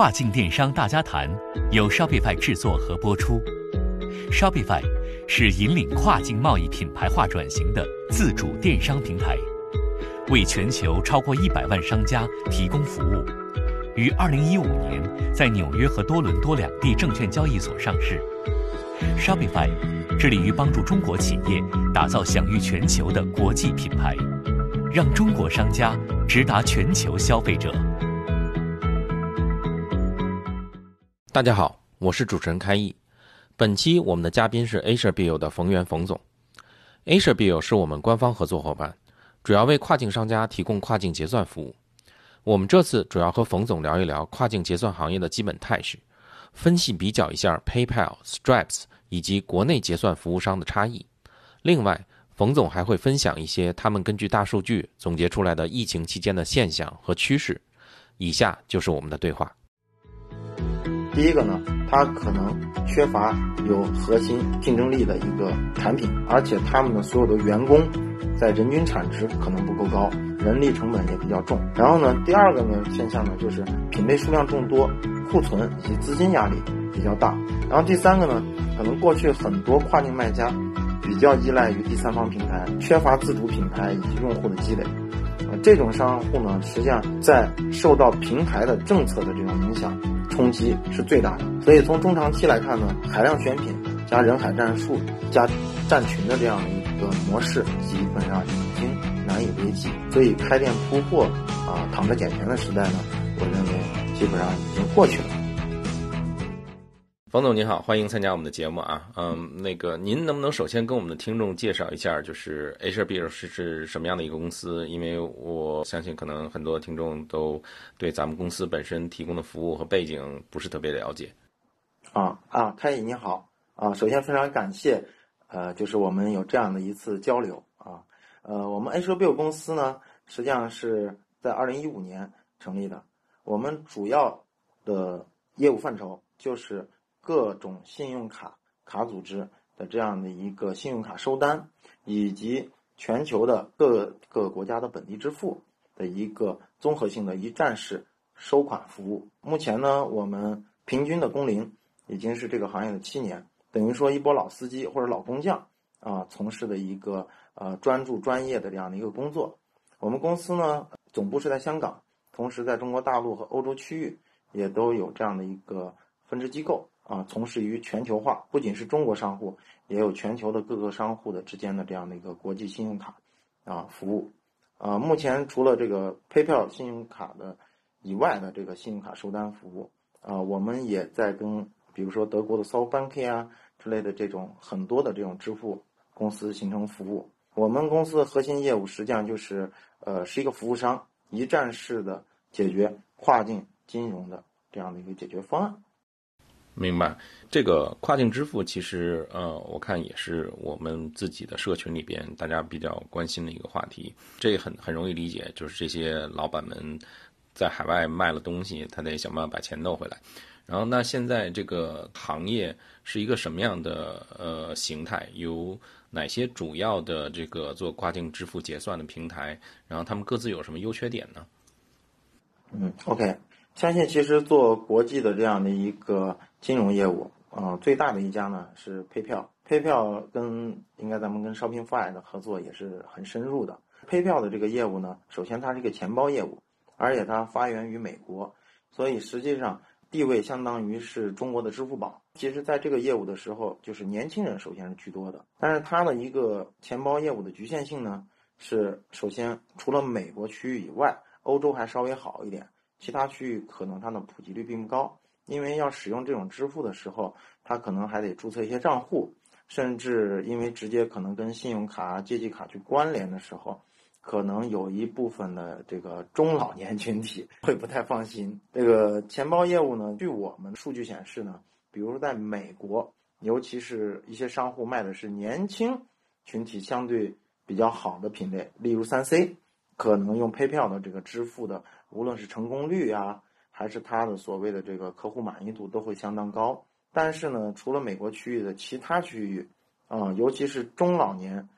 跨境电商大家谈由 Shopify 制作和播出。Shopify 是引领跨境贸易品牌化转型的自主电商平台，为全球超过一百万商家提供服务。于二零一五年在纽约和多伦多两地证券交易所上市。Shopify 致力于帮助中国企业打造享誉全球的国际品牌，让中国商家直达全球消费者。大家好，我是主持人开义。本期我们的嘉宾是 Asia Bill 的冯源冯总。Asia Bill 是我们官方合作伙伴，主要为跨境商家提供跨境结算服务。我们这次主要和冯总聊一聊跨境结算行业的基本态势，分析比较一下 PayPal、Stripes 以及国内结算服务商的差异。另外，冯总还会分享一些他们根据大数据总结出来的疫情期间的现象和趋势。以下就是我们的对话。第一个呢，它可能缺乏有核心竞争力的一个产品，而且他们的所有的员工在人均产值可能不够高，人力成本也比较重。然后呢，第二个呢现象呢就是品类数量众多，库存以及资金压力比较大。然后第三个呢，可能过去很多跨境卖家比较依赖于第三方平台，缺乏自主品牌以及用户的积累。啊，这种商户呢，实际上在受到平台的政策的这种影响。冲击是最大的，所以从中长期来看呢，海量选品加人海战术加站群的这样的一个模式，基本上已经难以为继。所以开店铺货啊，躺着捡钱的时代呢，我认为基本上已经过去了。冯总您好，欢迎参加我们的节目啊。嗯，那个您能不能首先跟我们的听众介绍一下，就是 H B 是是什么样的一个公司？因为我相信可能很多听众都对咱们公司本身提供的服务和背景不是特别了解。啊啊，开毅你好啊，首先非常感谢，呃，就是我们有这样的一次交流啊。呃，我们 H B 公司呢，实际上是在二零一五年成立的，我们主要的业务范畴就是。各种信用卡卡组织的这样的一个信用卡收单，以及全球的各个国家的本地支付的一个综合性的一站式收款服务。目前呢，我们平均的工龄已经是这个行业的七年，等于说一波老司机或者老工匠啊，从事的一个呃专注专业的这样的一个工作。我们公司呢，总部是在香港，同时在中国大陆和欧洲区域也都有这样的一个分支机构。啊，从事于全球化，不仅是中国商户，也有全球的各个商户的之间的这样的一个国际信用卡啊服务。啊，目前除了这个 PayPal 信用卡的以外的这个信用卡收单服务啊，我们也在跟比如说德国的 SoftBank 啊之类的这种很多的这种支付公司形成服务。我们公司的核心业务实际上就是呃是一个服务商，一站式的解决跨境金融的这样的一个解决方案。明白，这个跨境支付其实呃，我看也是我们自己的社群里边大家比较关心的一个话题。这很很容易理解，就是这些老板们在海外卖了东西，他得想办法把钱弄回来。然后，那现在这个行业是一个什么样的呃形态？有哪些主要的这个做跨境支付结算的平台？然后他们各自有什么优缺点呢？嗯，OK。相信其实做国际的这样的一个金融业务，啊，最大的一家呢是 PayPal。PayPal 跟应该咱们跟 Shopify 的合作也是很深入的。PayPal 的这个业务呢，首先它是一个钱包业务，而且它发源于美国，所以实际上地位相当于是中国的支付宝。其实，在这个业务的时候，就是年轻人首先是居多的。但是它的一个钱包业务的局限性呢，是首先除了美国区域以外，欧洲还稍微好一点。其他区域可能它的普及率并不高，因为要使用这种支付的时候，它可能还得注册一些账户，甚至因为直接可能跟信用卡、借记卡去关联的时候，可能有一部分的这个中老年群体 会不太放心。这个钱包业务呢，据我们数据显示呢，比如在美国，尤其是一些商户卖的是年轻群体相对比较好的品类，例如三 C。可能用 PayPal 的这个支付的，无论是成功率啊，还是它的所谓的这个客户满意度都会相当高。但是呢，除了美国区域的其他区域，啊，尤其是中老年，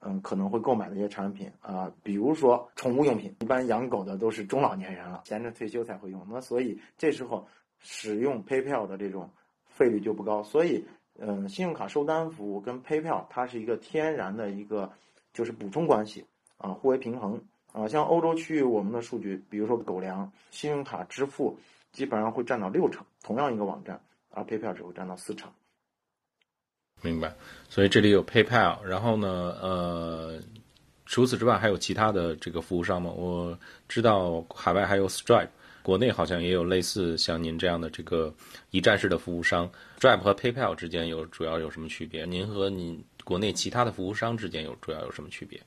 嗯，可能会购买的一些产品啊，比如说宠物用品，一般养狗的都是中老年人了，闲着退休才会用。那所以这时候使用 PayPal 的这种费率就不高，所以，嗯，信用卡收单服务跟 PayPal 它是一个天然的一个就是补充关系啊，互为平衡啊。像欧洲区域，我们的数据，比如说狗粮，信用卡支付基本上会占到六成，同样一个网站，而 PayPal 只会占到四成。明白，所以这里有 PayPal，然后呢，呃，除此之外还有其他的这个服务商吗？我知道海外还有 Stripe，国内好像也有类似像您这样的这个一站式的服务商。Stripe 和 PayPal 之间有主要有什么区别？您和您国内其他的服务商之间有主要有什么区别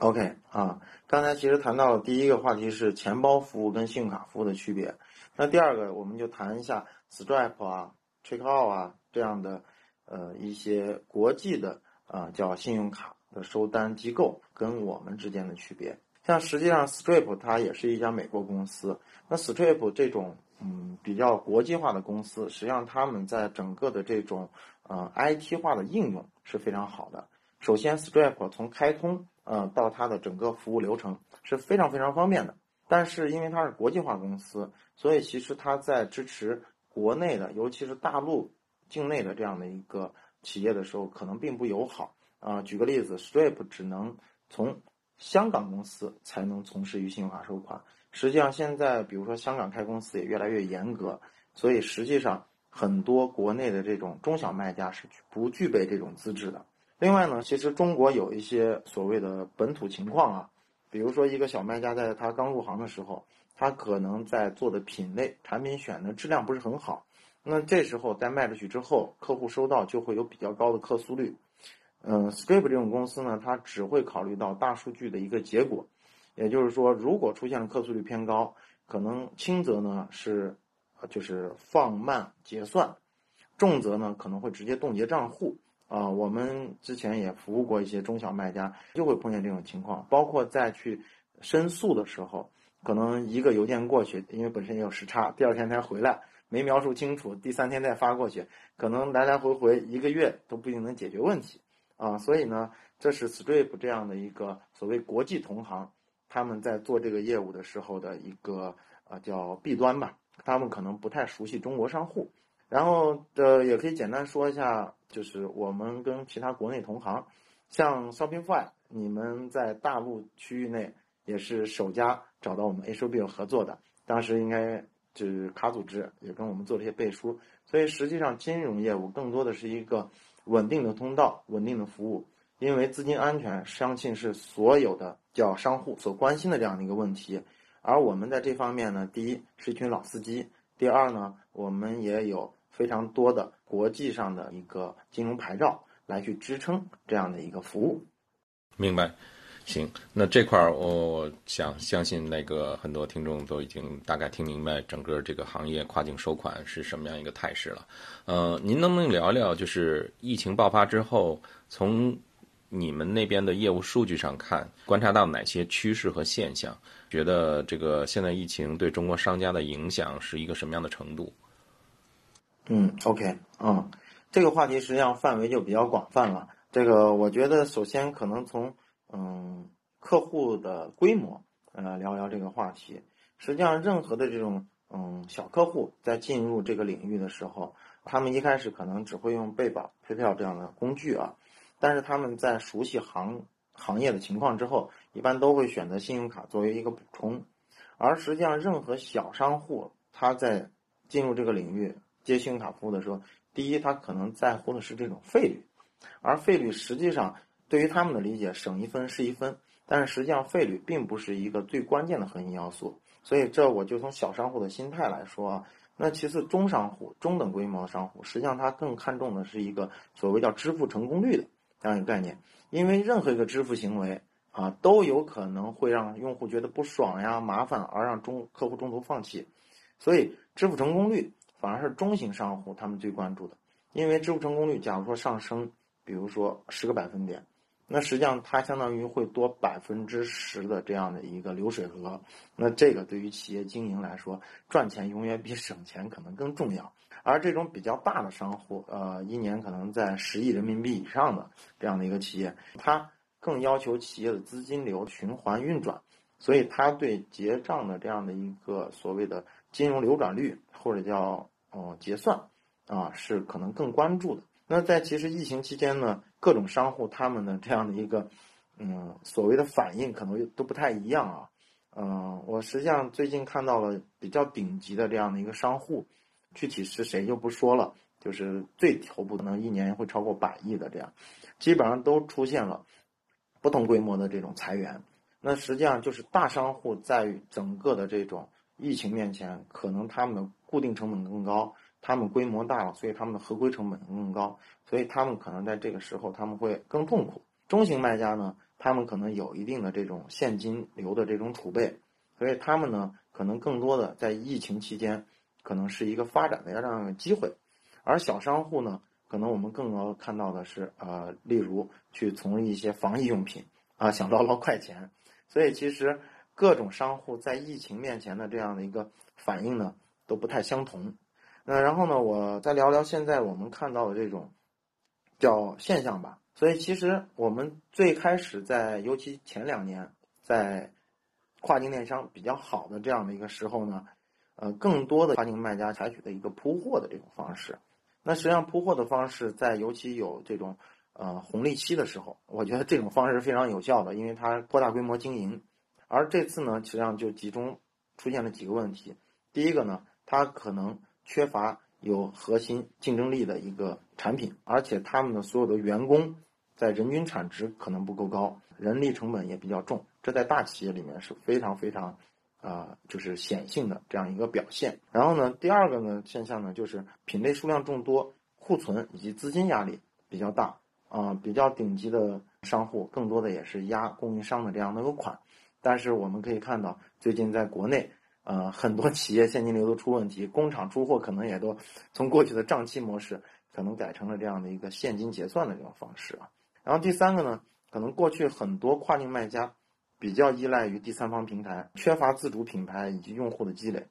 ？OK 啊，刚才其实谈到第一个话题是钱包服务跟信用卡服务的区别，那第二个我们就谈一下 Stripe 啊、Checkout 啊这样的。呃，一些国际的啊，叫信用卡的收单机构跟我们之间的区别，像实际上 Stripe 它也是一家美国公司。那 Stripe 这种嗯比较国际化的公司，实际上他们在整个的这种呃 IT 化的应用是非常好的。首先，Stripe 从开通呃到它的整个服务流程是非常非常方便的。但是因为它是国际化公司，所以其实它在支持国内的，尤其是大陆。境内的这样的一个企业的时候，可能并不友好啊。举个例子，Stripe 只能从香港公司才能从事于信用卡收款。实际上，现在比如说香港开公司也越来越严格，所以实际上很多国内的这种中小卖家是不具备这种资质的。另外呢，其实中国有一些所谓的本土情况啊，比如说一个小卖家在他刚入行的时候，他可能在做的品类、产品选的质量不是很好。那这时候在卖出去之后，客户收到就会有比较高的客诉率。嗯，Stripe 这种公司呢，它只会考虑到大数据的一个结果，也就是说，如果出现了客诉率偏高，可能轻则呢是，就是放慢结算，重则呢可能会直接冻结账户。啊，我们之前也服务过一些中小卖家，就会碰见这种情况，包括在去申诉的时候，可能一个邮件过去，因为本身也有时差，第二天才回来。没描述清楚，第三天再发过去，可能来来回回一个月都不一定能解决问题啊。所以呢，这是 Strip 这样的一个所谓国际同行，他们在做这个业务的时候的一个呃叫弊端吧。他们可能不太熟悉中国商户。然后呃也可以简单说一下，就是我们跟其他国内同行，像 Shopify，你们在大陆区域内也是首家找到我们 H O B 合作的，当时应该。就是卡组织也跟我们做了一些背书，所以实际上金融业务更多的是一个稳定的通道、稳定的服务。因为资金安全，相信是所有的叫商户所关心的这样的一个问题。而我们在这方面呢，第一是一群老司机，第二呢，我们也有非常多的国际上的一个金融牌照来去支撑这样的一个服务。明白。行，那这块儿我想相信那个很多听众都已经大概听明白整个这个行业跨境收款是什么样一个态势了。呃，您能不能聊聊，就是疫情爆发之后，从你们那边的业务数据上看，观察到哪些趋势和现象？觉得这个现在疫情对中国商家的影响是一个什么样的程度？嗯，OK，嗯，这个话题实际上范围就比较广泛了。这个我觉得首先可能从嗯，客户的规模，呃，聊聊这个话题。实际上，任何的这种嗯小客户在进入这个领域的时候，他们一开始可能只会用贝宝、配票这样的工具啊，但是他们在熟悉行行业的情况之后，一般都会选择信用卡作为一个补充。而实际上，任何小商户他在进入这个领域接信用卡服务的时候，第一，他可能在乎的是这种费率，而费率实际上。对于他们的理解，省一分是一分，但是实际上费率并不是一个最关键的核心要素。所以这我就从小商户的心态来说啊，那其次中商户、中等规模的商户，实际上他更看重的是一个所谓叫支付成功率的这样一个概念，因为任何一个支付行为啊，都有可能会让用户觉得不爽呀、麻烦，而让中客户中途放弃。所以支付成功率反而是中型商户他们最关注的，因为支付成功率假如说上升，比如说十个百分点。那实际上它相当于会多百分之十的这样的一个流水额，那这个对于企业经营来说，赚钱永远比省钱可能更重要。而这种比较大的商户，呃，一年可能在十亿人民币以上的这样的一个企业，它更要求企业的资金流循环运转，所以它对结账的这样的一个所谓的金融流转率或者叫哦结算啊是可能更关注的。那在其实疫情期间呢，各种商户他们的这样的一个嗯所谓的反应可能都不太一样啊。嗯，我实际上最近看到了比较顶级的这样的一个商户，具体是谁就不说了，就是最头部可能一年会超过百亿的这样，基本上都出现了不同规模的这种裁员。那实际上就是大商户在整个的这种疫情面前，可能他们的固定成本更高，他们规模大了，所以他们的合规成本更高，所以他们可能在这个时候他们会更痛苦。中型卖家呢？他们可能有一定的这种现金流的这种储备，所以他们呢，可能更多的在疫情期间，可能是一个发展的这样的机会，而小商户呢，可能我们更多看到的是，呃，例如去从一些防疫用品啊，想捞捞快钱，所以其实各种商户在疫情面前的这样的一个反应呢，都不太相同。那然后呢，我再聊聊现在我们看到的这种叫现象吧。所以，其实我们最开始在，尤其前两年，在跨境电商比较好的这样的一个时候呢，呃，更多的跨境卖家采取的一个铺货的这种方式。那实际上，铺货的方式在尤其有这种呃红利期的时候，我觉得这种方式是非常有效的，因为它扩大规模经营。而这次呢，实际上就集中出现了几个问题。第一个呢，它可能缺乏有核心竞争力的一个产品，而且他们的所有的员工。在人均产值可能不够高，人力成本也比较重，这在大企业里面是非常非常，啊，就是显性的这样一个表现。然后呢，第二个呢现象呢就是品类数量众多，库存以及资金压力比较大啊，比较顶级的商户更多的也是压供应商的这样的一个款。但是我们可以看到，最近在国内，呃，很多企业现金流都出问题，工厂出货可能也都从过去的账期模式，可能改成了这样的一个现金结算的这种方式啊。然后第三个呢，可能过去很多跨境卖家比较依赖于第三方平台，缺乏自主品牌以及用户的积累，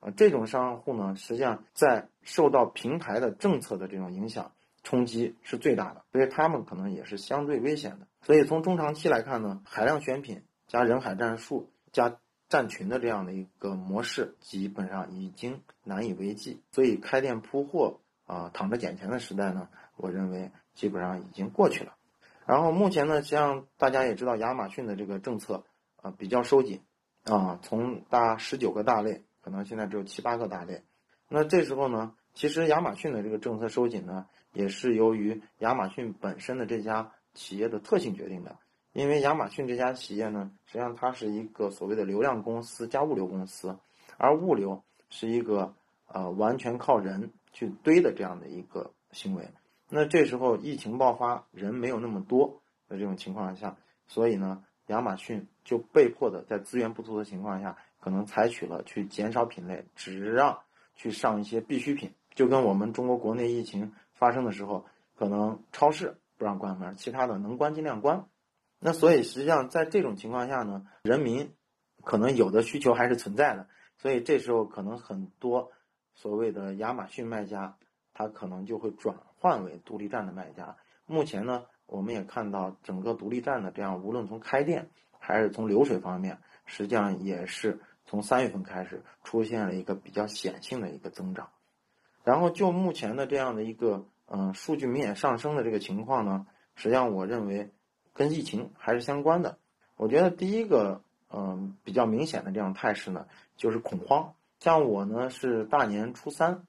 啊，这种商户呢，实际上在受到平台的政策的这种影响冲击是最大的，所以他们可能也是相对危险的。所以从中长期来看呢，海量选品加人海战术加站群的这样的一个模式，基本上已经难以为继。所以开店铺货啊，躺着捡钱的时代呢，我认为基本上已经过去了。然后目前呢，实际上大家也知道，亚马逊的这个政策啊比较收紧，啊，从大十九个大类，可能现在只有七八个大类。那这时候呢，其实亚马逊的这个政策收紧呢，也是由于亚马逊本身的这家企业的特性决定的。因为亚马逊这家企业呢，实际上它是一个所谓的流量公司加物流公司，而物流是一个呃完全靠人去堆的这样的一个行为。那这时候疫情爆发，人没有那么多的这种情况下，所以呢，亚马逊就被迫的在资源不足的情况下，可能采取了去减少品类，只让去上一些必需品，就跟我们中国国内疫情发生的时候，可能超市不让关门，其他的能关尽量关。那所以实际上在这种情况下呢，人民可能有的需求还是存在的，所以这时候可能很多所谓的亚马逊卖家。他可能就会转换为独立站的卖家。目前呢，我们也看到整个独立站的这样，无论从开店还是从流水方面，实际上也是从三月份开始出现了一个比较显性的一个增长。然后就目前的这样的一个嗯数据明显上升的这个情况呢，实际上我认为跟疫情还是相关的。我觉得第一个嗯比较明显的这样态势呢，就是恐慌。像我呢是大年初三。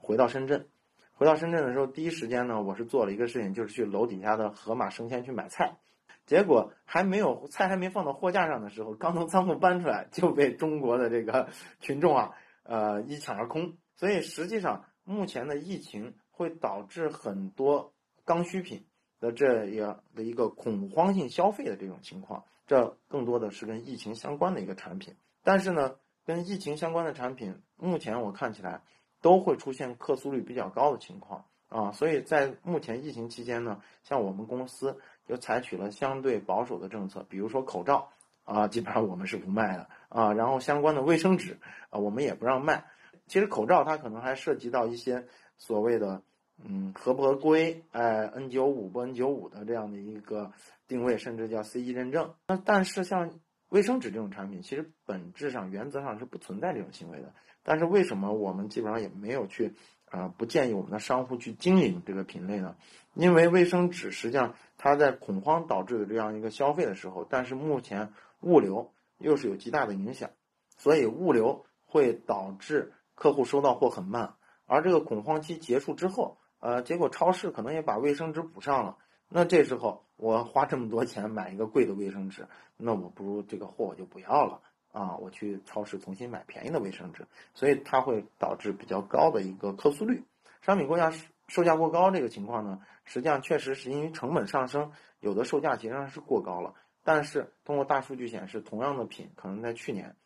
回到深圳，回到深圳的时候，第一时间呢，我是做了一个事情，就是去楼底下的盒马生鲜去买菜。结果还没有菜还没放到货架上的时候，刚从仓库搬出来，就被中国的这个 群众啊，呃一抢而空。所以实际上，目前的疫情会导致很多刚需品的这样的一个恐慌性消费的这种情况。这更多的是跟疫情相关的一个产品。但是呢，跟疫情相关的产品，目前我看起来。都会出现客诉率比较高的情况啊，所以在目前疫情期间呢，像我们公司就采取了相对保守的政策，比如说口罩啊，基本上我们是不卖的啊，然后相关的卫生纸啊，我们也不让卖。其实口罩它可能还涉及到一些所谓的嗯合不合规，哎 N 九五不 N 九五的这样的一个定位，甚至叫 CE 认证。那但是像卫生纸这种产品，其实本质上原则上是不存在这种行为的。但是为什么我们基本上也没有去啊不建议我们的商户去经营这个品类呢？因为卫生纸实际上它在恐慌导致的这样一个消费的时候，但是目前物流又是有极大的影响，所以物流会导致客户收到货很慢，而这个恐慌期结束之后，呃，结果超市可能也把卫生纸补上了。那这时候我花这么多钱买一个贵的卫生纸，那我不如这个货我就不要了啊，我去超市重新买便宜的卫生纸，所以它会导致比较高的一个客诉率。商品过价售价过高这个情况呢，实际上确实是因为成本上升，有的售价其实上是过高了。但是通过大数据显示，同样的品可能在去年，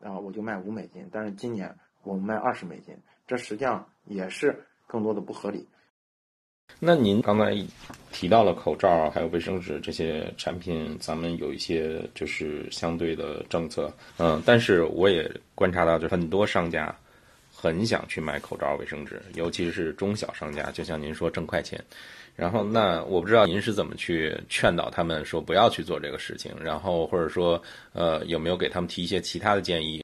啊我就卖五美金，但是今年我们卖二十美金，这实际上也是更多的不合理。那您刚才提到了口罩还有卫生纸这些产品，咱们有一些就是相对的政策，嗯，但是我也观察到，就很多商家很想去买口罩、卫生纸，尤其是中小商家，就像您说挣快钱。然后，那我不知道您是怎么去劝导他们说不要去做这个事情，然后或者说，呃，有没有给他们提一些其他的建议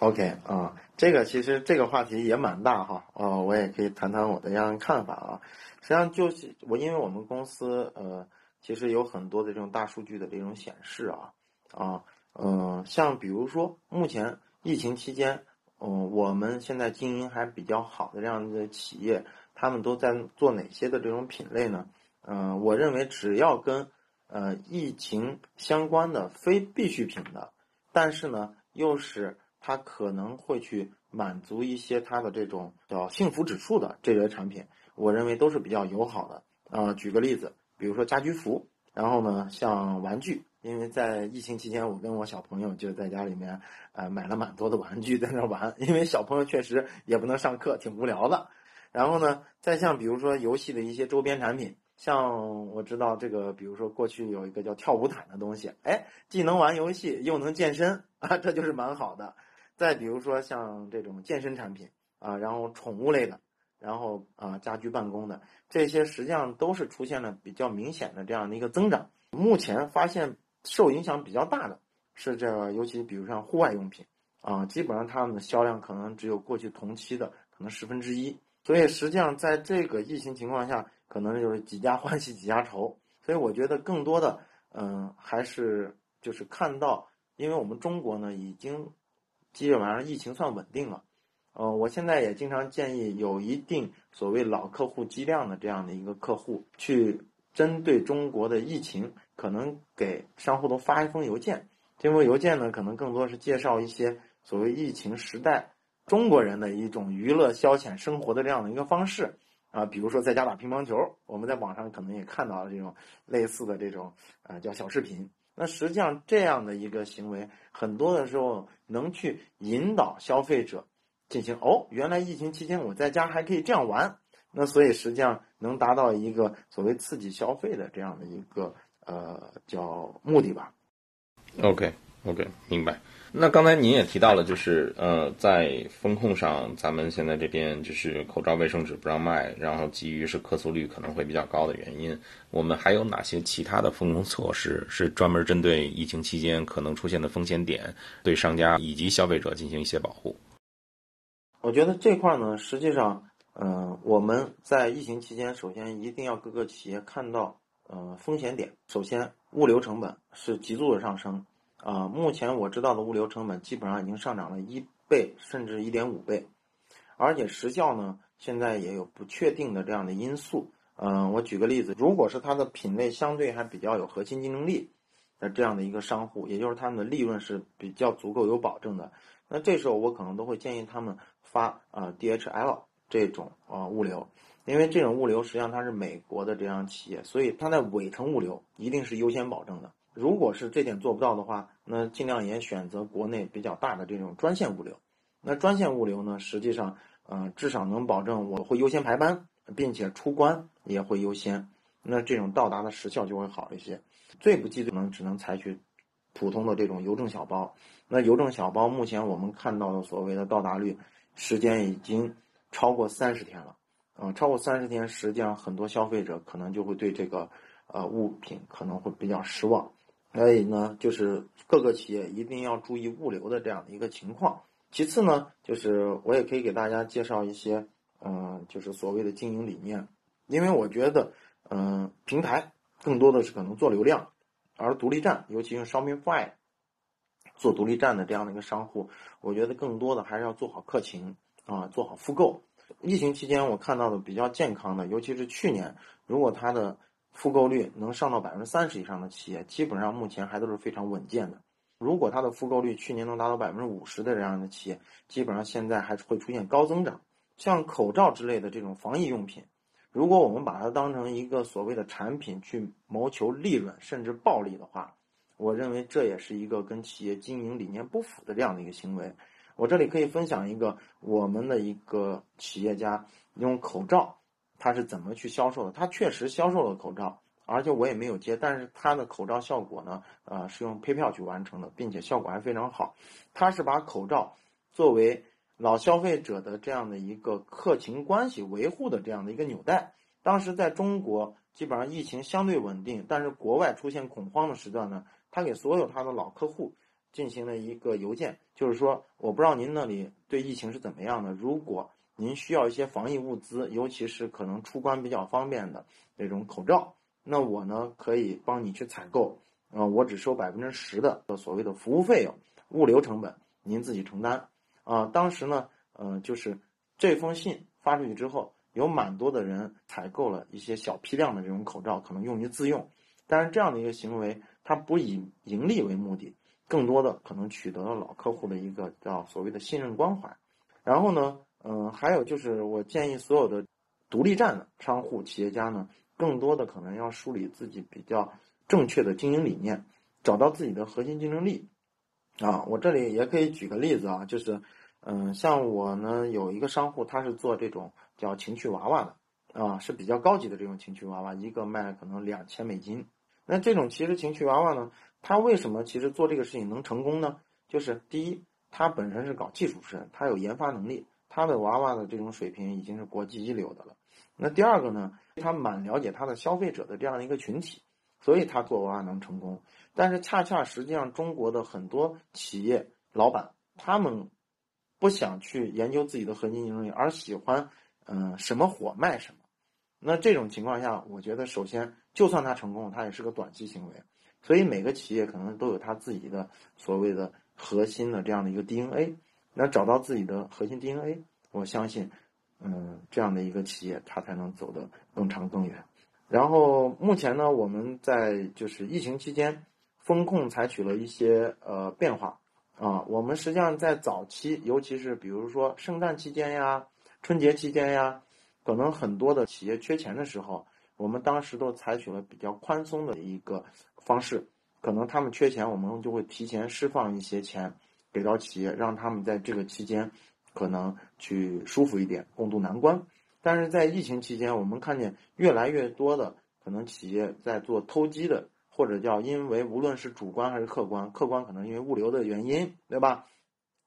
？OK 啊，这个其实这个话题也蛮大哈，呃，我也可以谈谈我的样看法啊。实际上就是我，因为我们公司呃，其实有很多的这种大数据的这种显示啊，啊，嗯，像比如说目前疫情期间，嗯，我们现在经营还比较好的这样的企业，他们都在做哪些的这种品类呢？嗯，我认为只要跟呃疫情相关的非必需品的，但是呢又是他可能会去满足一些他的这种叫幸福指数的这类产品，我认为都是比较友好的。呃，举个例子，比如说家居服，然后呢，像玩具，因为在疫情期间，我跟我小朋友就在家里面，呃，买了蛮多的玩具在那玩，因为小朋友确实也不能上课，挺无聊的。然后呢，再像比如说游戏的一些周边产品，像我知道这个，比如说过去有一个叫跳舞毯的东西，哎，既能玩游戏又能健身啊，这就是蛮好的。再比如说像这种健身产品啊，然后宠物类的，然后啊家居办公的这些，实际上都是出现了比较明显的这样的一个增长。目前发现受影响比较大的是这个，尤其比如像户外用品啊，基本上它们的销量可能只有过去同期的可能十分之一。所以实际上在这个疫情情况下，可能就是几家欢喜几家愁。所以我觉得更多的嗯还是就是看到，因为我们中国呢已经。基本上疫情算稳定了，呃，我现在也经常建议有一定所谓老客户基量的这样的一个客户，去针对中国的疫情，可能给商户都发一封邮件。这封邮件呢，可能更多是介绍一些所谓疫情时代中国人的一种娱乐消遣生活的这样的一个方式啊，比如说在家打乒乓球，我们在网上可能也看到了这种类似的这种呃叫小视频。那实际上这样的一个行为，很多的时候能去引导消费者进行哦，原来疫情期间我在家还可以这样玩，那所以实际上能达到一个所谓刺激消费的这样的一个呃叫目的吧。OK OK，明白。那刚才您也提到了，就是呃，在风控上，咱们现在这边就是口罩、卫生纸不让卖，然后基于是客诉率可能会比较高的原因，我们还有哪些其他的风控措施是专门针对疫情期间可能出现的风险点，对商家以及消费者进行一些保护？我觉得这块呢，实际上，嗯，我们在疫情期间，首先一定要各个企业看到，呃，风险点。首先，物流成本是急速的上升。啊，目前我知道的物流成本基本上已经上涨了一倍，甚至一点五倍，而且时效呢，现在也有不确定的这样的因素。嗯，我举个例子，如果是它的品类相对还比较有核心竞争力的这样的一个商户，也就是他们的利润是比较足够有保证的，那这时候我可能都会建议他们发啊 DHL 这种啊物流，因为这种物流实际上它是美国的这样企业，所以它在尾程物流一定是优先保证的。如果是这点做不到的话，那尽量也选择国内比较大的这种专线物流。那专线物流呢，实际上，呃，至少能保证我会优先排班，并且出关也会优先。那这种到达的时效就会好一些。最不济可能只能采取普通的这种邮政小包。那邮政小包目前我们看到的所谓的到达率，时间已经超过三十天了。嗯，超过三十天，实际上很多消费者可能就会对这个呃物品可能会比较失望。所以呢，就是各个企业一定要注意物流的这样的一个情况。其次呢，就是我也可以给大家介绍一些，嗯，就是所谓的经营理念，因为我觉得，嗯，平台更多的是可能做流量，而独立站，尤其用 Shopify 做独立站的这样的一个商户，我觉得更多的还是要做好客情啊，做好复购。疫情期间我看到的比较健康的，尤其是去年，如果它的复购率能上到百分之三十以上的企业，基本上目前还都是非常稳健的。如果它的复购率去年能达到百分之五十的这样的企业，基本上现在还是会出现高增长。像口罩之类的这种防疫用品，如果我们把它当成一个所谓的产品去谋求利润甚至暴利的话，我认为这也是一个跟企业经营理念不符的这样的一个行为。我这里可以分享一个我们的一个企业家用口罩，他是怎么去销售的？他确实销售了口罩。而且我也没有接，但是他的口罩效果呢，呃，是用配票去完成的，并且效果还非常好。他是把口罩作为老消费者的这样的一个客情关系维护的这样的一个纽带。当时在中国基本上疫情相对稳定，但是国外出现恐慌的时段呢，他给所有他的老客户进行了一个邮件，就是说，我不知道您那里对疫情是怎么样的，如果您需要一些防疫物资，尤其是可能出关比较方便的那种口罩。那我呢可以帮你去采购，啊，我只收百分之十的所谓的服务费用，物流成本您自己承担，啊，当时呢，呃，就是这封信发出去之后，有蛮多的人采购了一些小批量的这种口罩，可能用于自用，但是这样的一个行为，它不以盈利为目的，更多的可能取得了老客户的一个叫所谓的信任关怀，然后呢，嗯，还有就是我建议所有的独立站的商户企业家呢。更多的可能要梳理自己比较正确的经营理念，找到自己的核心竞争力。啊，我这里也可以举个例子啊，就是，嗯，像我呢有一个商户，他是做这种叫情趣娃娃的，啊，是比较高级的这种情趣娃娃，一个卖可能两千美金。那这种其实情趣娃娃呢，他为什么其实做这个事情能成功呢？就是第一，他本身是搞技术出身，他有研发能力，他的娃娃的这种水平已经是国际一流的了。那第二个呢，他蛮了解他的消费者的这样的一个群体，所以他做娃娃能成功。但是恰恰实际上，中国的很多企业老板他们不想去研究自己的核心竞争力，而喜欢嗯什么火卖什么。那这种情况下，我觉得首先就算他成功，他也是个短期行为。所以每个企业可能都有他自己的所谓的核心的这样的一个 DNA。那找到自己的核心 DNA，我相信。嗯，这样的一个企业，它才能走得更长更远。然后目前呢，我们在就是疫情期间，风控采取了一些呃变化啊。我们实际上在早期，尤其是比如说圣诞期间呀、春节期间呀，可能很多的企业缺钱的时候，我们当时都采取了比较宽松的一个方式。可能他们缺钱，我们就会提前释放一些钱给到企业，让他们在这个期间。可能去舒服一点，共度难关。但是在疫情期间，我们看见越来越多的可能企业在做偷鸡的，或者叫因为无论是主观还是客观，客观可能因为物流的原因，对吧？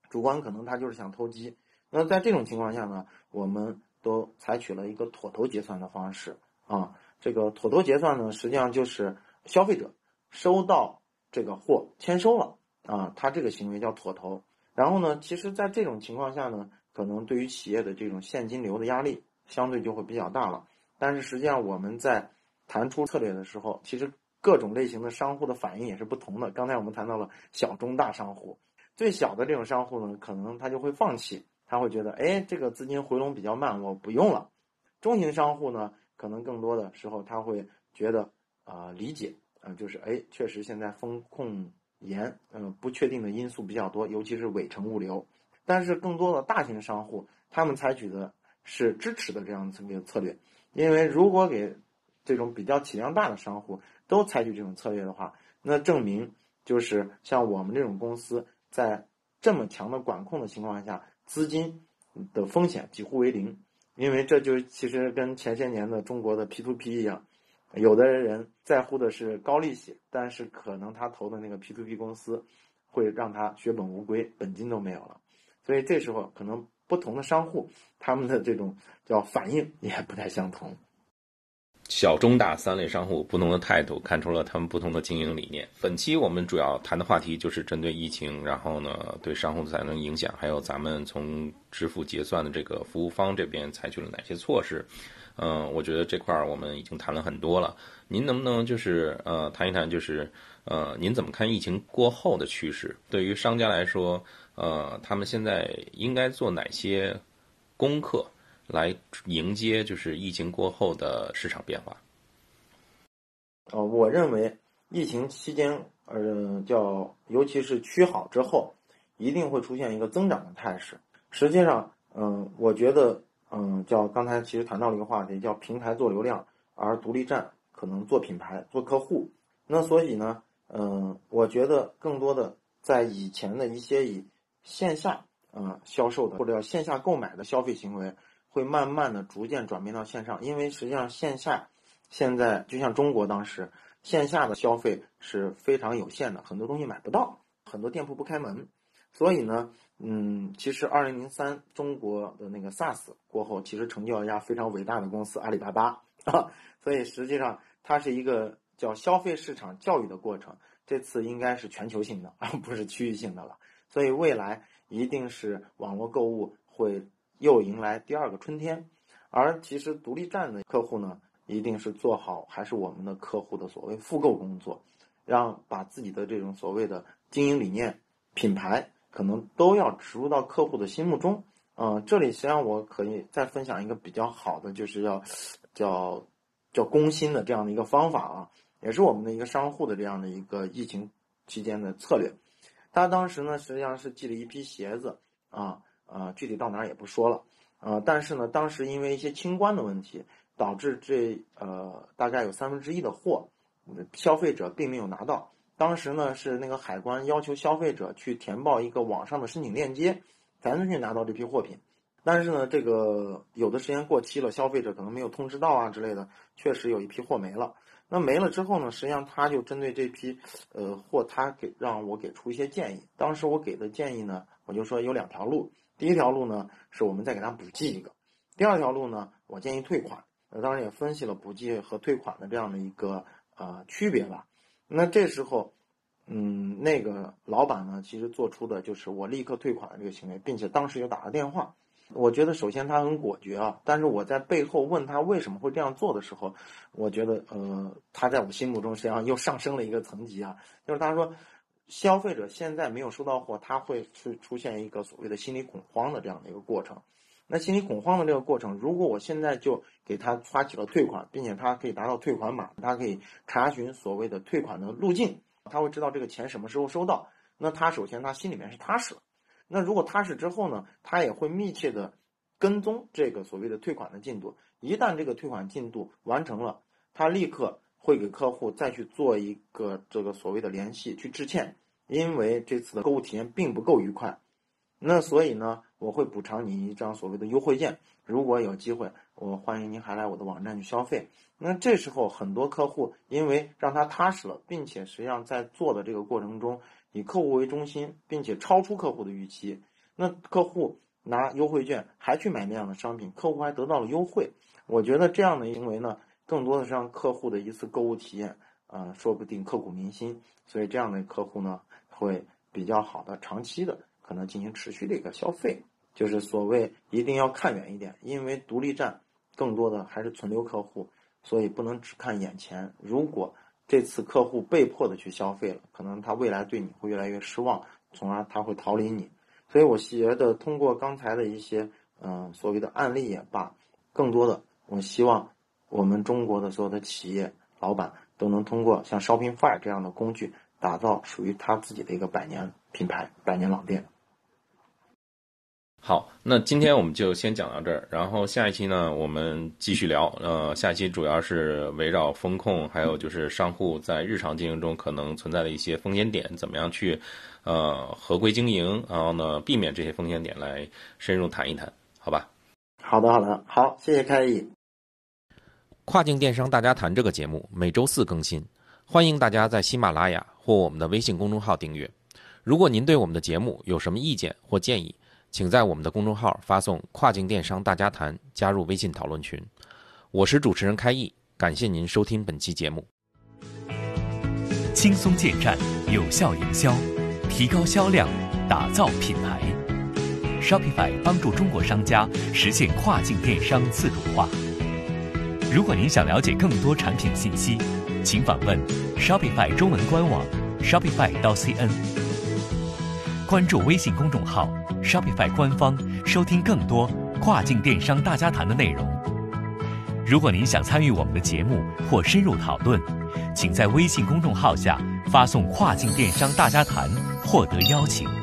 主观可能他就是想偷鸡。那在这种情况下呢，我们都采取了一个妥投结算的方式啊。这个妥投结算呢，实际上就是消费者收到这个货签收了啊，他这个行为叫妥投。然后呢，其实，在这种情况下呢，可能对于企业的这种现金流的压力相对就会比较大了。但是实际上，我们在谈出策略的时候，其实各种类型的商户的反应也是不同的。刚才我们谈到了小、中、大商户，最小的这种商户呢，可能他就会放弃，他会觉得，哎，这个资金回笼比较慢，我不用了。中型商户呢，可能更多的时候他会觉得，啊，理解，啊，就是，哎，确实现在风控。严，嗯，不确定的因素比较多，尤其是尾程物流。但是更多的大型商户，他们采取的是支持的这样的一个策略。因为如果给这种比较体量大的商户都采取这种策略的话，那证明就是像我们这种公司在这么强的管控的情况下，资金的风险几乎为零。因为这就其实跟前些年的中国的 P to P 一样。有的人在乎的是高利息，但是可能他投的那个 P to P 公司会让他血本无归，本金都没有了。所以这时候可能不同的商户他们的这种叫反应也不太相同。小中大三类商户不同的态度，看出了他们不同的经营理念。本期我们主要谈的话题就是针对疫情，然后呢对商户产生影响，还有咱们从支付结算的这个服务方这边采取了哪些措施。嗯，我觉得这块儿我们已经谈了很多了。您能不能就是呃谈一谈，就是呃您怎么看疫情过后的趋势？对于商家来说，呃他们现在应该做哪些功课？来迎接就是疫情过后的市场变化。呃，我认为疫情期间，呃，叫尤其是趋好之后，一定会出现一个增长的态势。实际上，嗯，我觉得，嗯，叫刚才其实谈到了一个话题，叫平台做流量，而独立站可能做品牌、做客户。那所以呢，嗯，我觉得更多的在以前的一些以线下嗯销售的或者叫线下购买的消费行为。会慢慢的逐渐转变到线上，因为实际上线下现在就像中国当时线下的消费是非常有限的，很多东西买不到，很多店铺不开门，所以呢，嗯，其实二零零三中国的那个 SARS 过后，其实成就了一家非常伟大的公司阿里巴巴啊，所以实际上它是一个叫消费市场教育的过程，这次应该是全球性的而 不是区域性的了，所以未来一定是网络购物会。又迎来第二个春天，而其实独立站的客户呢，一定是做好还是我们的客户的所谓复购工作，让把自己的这种所谓的经营理念、品牌，可能都要植入到客户的心目中。嗯，这里实际上我可以再分享一个比较好的，就是要叫叫攻心的这样的一个方法啊，也是我们的一个商户的这样的一个疫情期间的策略。他当时呢，实际上是寄了一批鞋子啊。啊，具体到哪儿也不说了，呃，但是呢，当时因为一些清关的问题，导致这呃大概有三分之一的货，消费者并没有拿到。当时呢是那个海关要求消费者去填报一个网上的申请链接，才能去拿到这批货品。但是呢，这个有的时间过期了，消费者可能没有通知到啊之类的，确实有一批货没了。那没了之后呢，实际上他就针对这批呃货，他给让我给出一些建议。当时我给的建议呢，我就说有两条路。第一条路呢，是我们再给他补寄一个；第二条路呢，我建议退款。呃，当然也分析了补寄和退款的这样的一个呃区别吧。那这时候，嗯，那个老板呢，其实做出的就是我立刻退款的这个行为，并且当时又打了电话。我觉得首先他很果决啊，但是我在背后问他为什么会这样做的时候，我觉得呃，他在我心目中实际上又上升了一个层级啊，就是他说。消费者现在没有收到货，他会去出现一个所谓的心理恐慌的这样的一个过程。那心理恐慌的这个过程，如果我现在就给他发起了退款，并且他可以拿到退款码，他可以查询所谓的退款的路径，他会知道这个钱什么时候收到。那他首先他心里面是踏实了。那如果踏实之后呢，他也会密切的跟踪这个所谓的退款的进度。一旦这个退款进度完成了，他立刻。会给客户再去做一个这个所谓的联系，去致歉，因为这次的购物体验并不够愉快，那所以呢，我会补偿你一张所谓的优惠券。如果有机会，我欢迎您还来我的网站去消费。那这时候很多客户因为让他踏实了，并且实际上在做的这个过程中以客户为中心，并且超出客户的预期，那客户拿优惠券还去买那样的商品，客户还得到了优惠。我觉得这样的行为呢。更多的是让客户的一次购物体验，啊，说不定刻骨铭心。所以这样的客户呢，会比较好的长期的可能进行持续的一个消费。就是所谓一定要看远一点，因为独立站更多的还是存留客户，所以不能只看眼前。如果这次客户被迫的去消费了，可能他未来对你会越来越失望，从而他会逃离你。所以我觉得通过刚才的一些嗯所谓的案例也罢，更多的我希望。我们中国的所有的企业老板都能通过像 Shopify 这样的工具，打造属于他自己的一个百年品牌、百年老店。好，那今天我们就先讲到这儿，然后下一期呢，我们继续聊。呃，下一期主要是围绕风控，还有就是商户在日常经营中可能存在的一些风险点，怎么样去呃合规经营，然后呢避免这些风险点来深入谈一谈，好吧？好的，好的，好，谢谢开毅。跨境电商大家谈这个节目每周四更新，欢迎大家在喜马拉雅或我们的微信公众号订阅。如果您对我们的节目有什么意见或建议，请在我们的公众号发送“跨境电商大家谈”加入微信讨论群。我是主持人开毅。感谢您收听本期节目。轻松建站，有效营销，提高销量，打造品牌。Shopify 帮助中国商家实现跨境电商自主化。如果您想了解更多产品信息，请访问 Shopify 中文官网 shopify 到 cn，关注微信公众号 Shopify 官方，收听更多跨境电商大家谈的内容。如果您想参与我们的节目或深入讨论，请在微信公众号下发送“跨境电商大家谈”获得邀请。